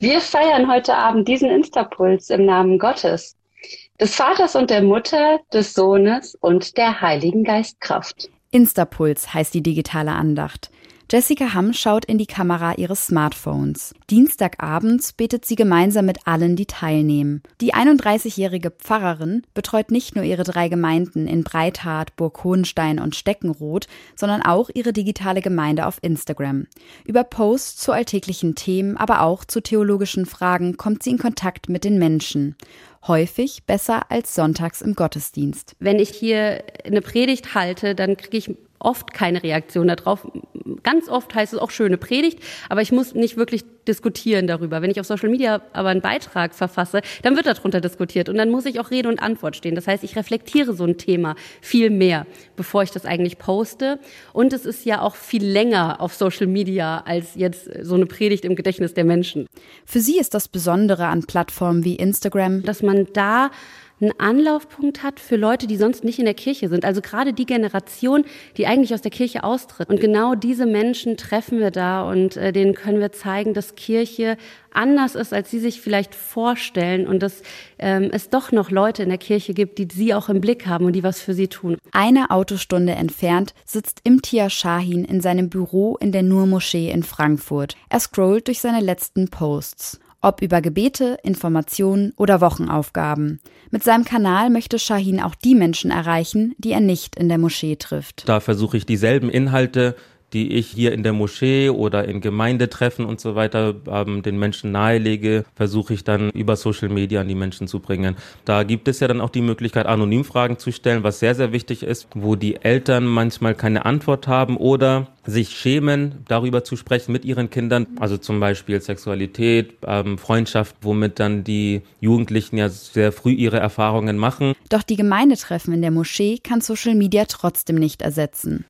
Wir feiern heute Abend diesen Instapuls im Namen Gottes, des Vaters und der Mutter, des Sohnes und der Heiligen Geistkraft. Instapuls heißt die digitale Andacht. Jessica Hamm schaut in die Kamera ihres Smartphones. Dienstagabends betet sie gemeinsam mit allen, die teilnehmen. Die 31-jährige Pfarrerin betreut nicht nur ihre drei Gemeinden in Breithart, Burg Hohenstein und Steckenroth, sondern auch ihre digitale Gemeinde auf Instagram. Über Posts zu alltäglichen Themen, aber auch zu theologischen Fragen kommt sie in Kontakt mit den Menschen häufig besser als sonntags im Gottesdienst. Wenn ich hier eine Predigt halte, dann kriege ich oft keine Reaktion darauf. Ganz oft heißt es auch schöne Predigt, aber ich muss nicht wirklich diskutieren darüber. Wenn ich auf Social Media aber einen Beitrag verfasse, dann wird darunter diskutiert und dann muss ich auch Rede und Antwort stehen. Das heißt, ich reflektiere so ein Thema viel mehr, bevor ich das eigentlich poste. Und es ist ja auch viel länger auf Social Media als jetzt so eine Predigt im Gedächtnis der Menschen. Für sie ist das Besondere an Plattformen wie Instagram, dass man da einen Anlaufpunkt hat für Leute, die sonst nicht in der Kirche sind. Also gerade die Generation, die eigentlich aus der Kirche austritt. Und genau diese Menschen treffen wir da und äh, denen können wir zeigen, dass Kirche anders ist, als sie sich vielleicht vorstellen und dass ähm, es doch noch Leute in der Kirche gibt, die sie auch im Blick haben und die was für sie tun. Eine Autostunde entfernt sitzt Imtia Shahin in seinem Büro in der Nur-Moschee in Frankfurt. Er scrollt durch seine letzten Posts ob über Gebete, Informationen oder Wochenaufgaben. Mit seinem Kanal möchte Shahin auch die Menschen erreichen, die er nicht in der Moschee trifft. Da versuche ich dieselben Inhalte die ich hier in der Moschee oder in Gemeindetreffen und so weiter ähm, den Menschen nahelege, versuche ich dann über Social Media an die Menschen zu bringen. Da gibt es ja dann auch die Möglichkeit, anonym Fragen zu stellen, was sehr, sehr wichtig ist, wo die Eltern manchmal keine Antwort haben oder sich schämen, darüber zu sprechen mit ihren Kindern. Also zum Beispiel Sexualität, ähm, Freundschaft, womit dann die Jugendlichen ja sehr früh ihre Erfahrungen machen. Doch die Gemeindetreffen in der Moschee kann Social Media trotzdem nicht ersetzen.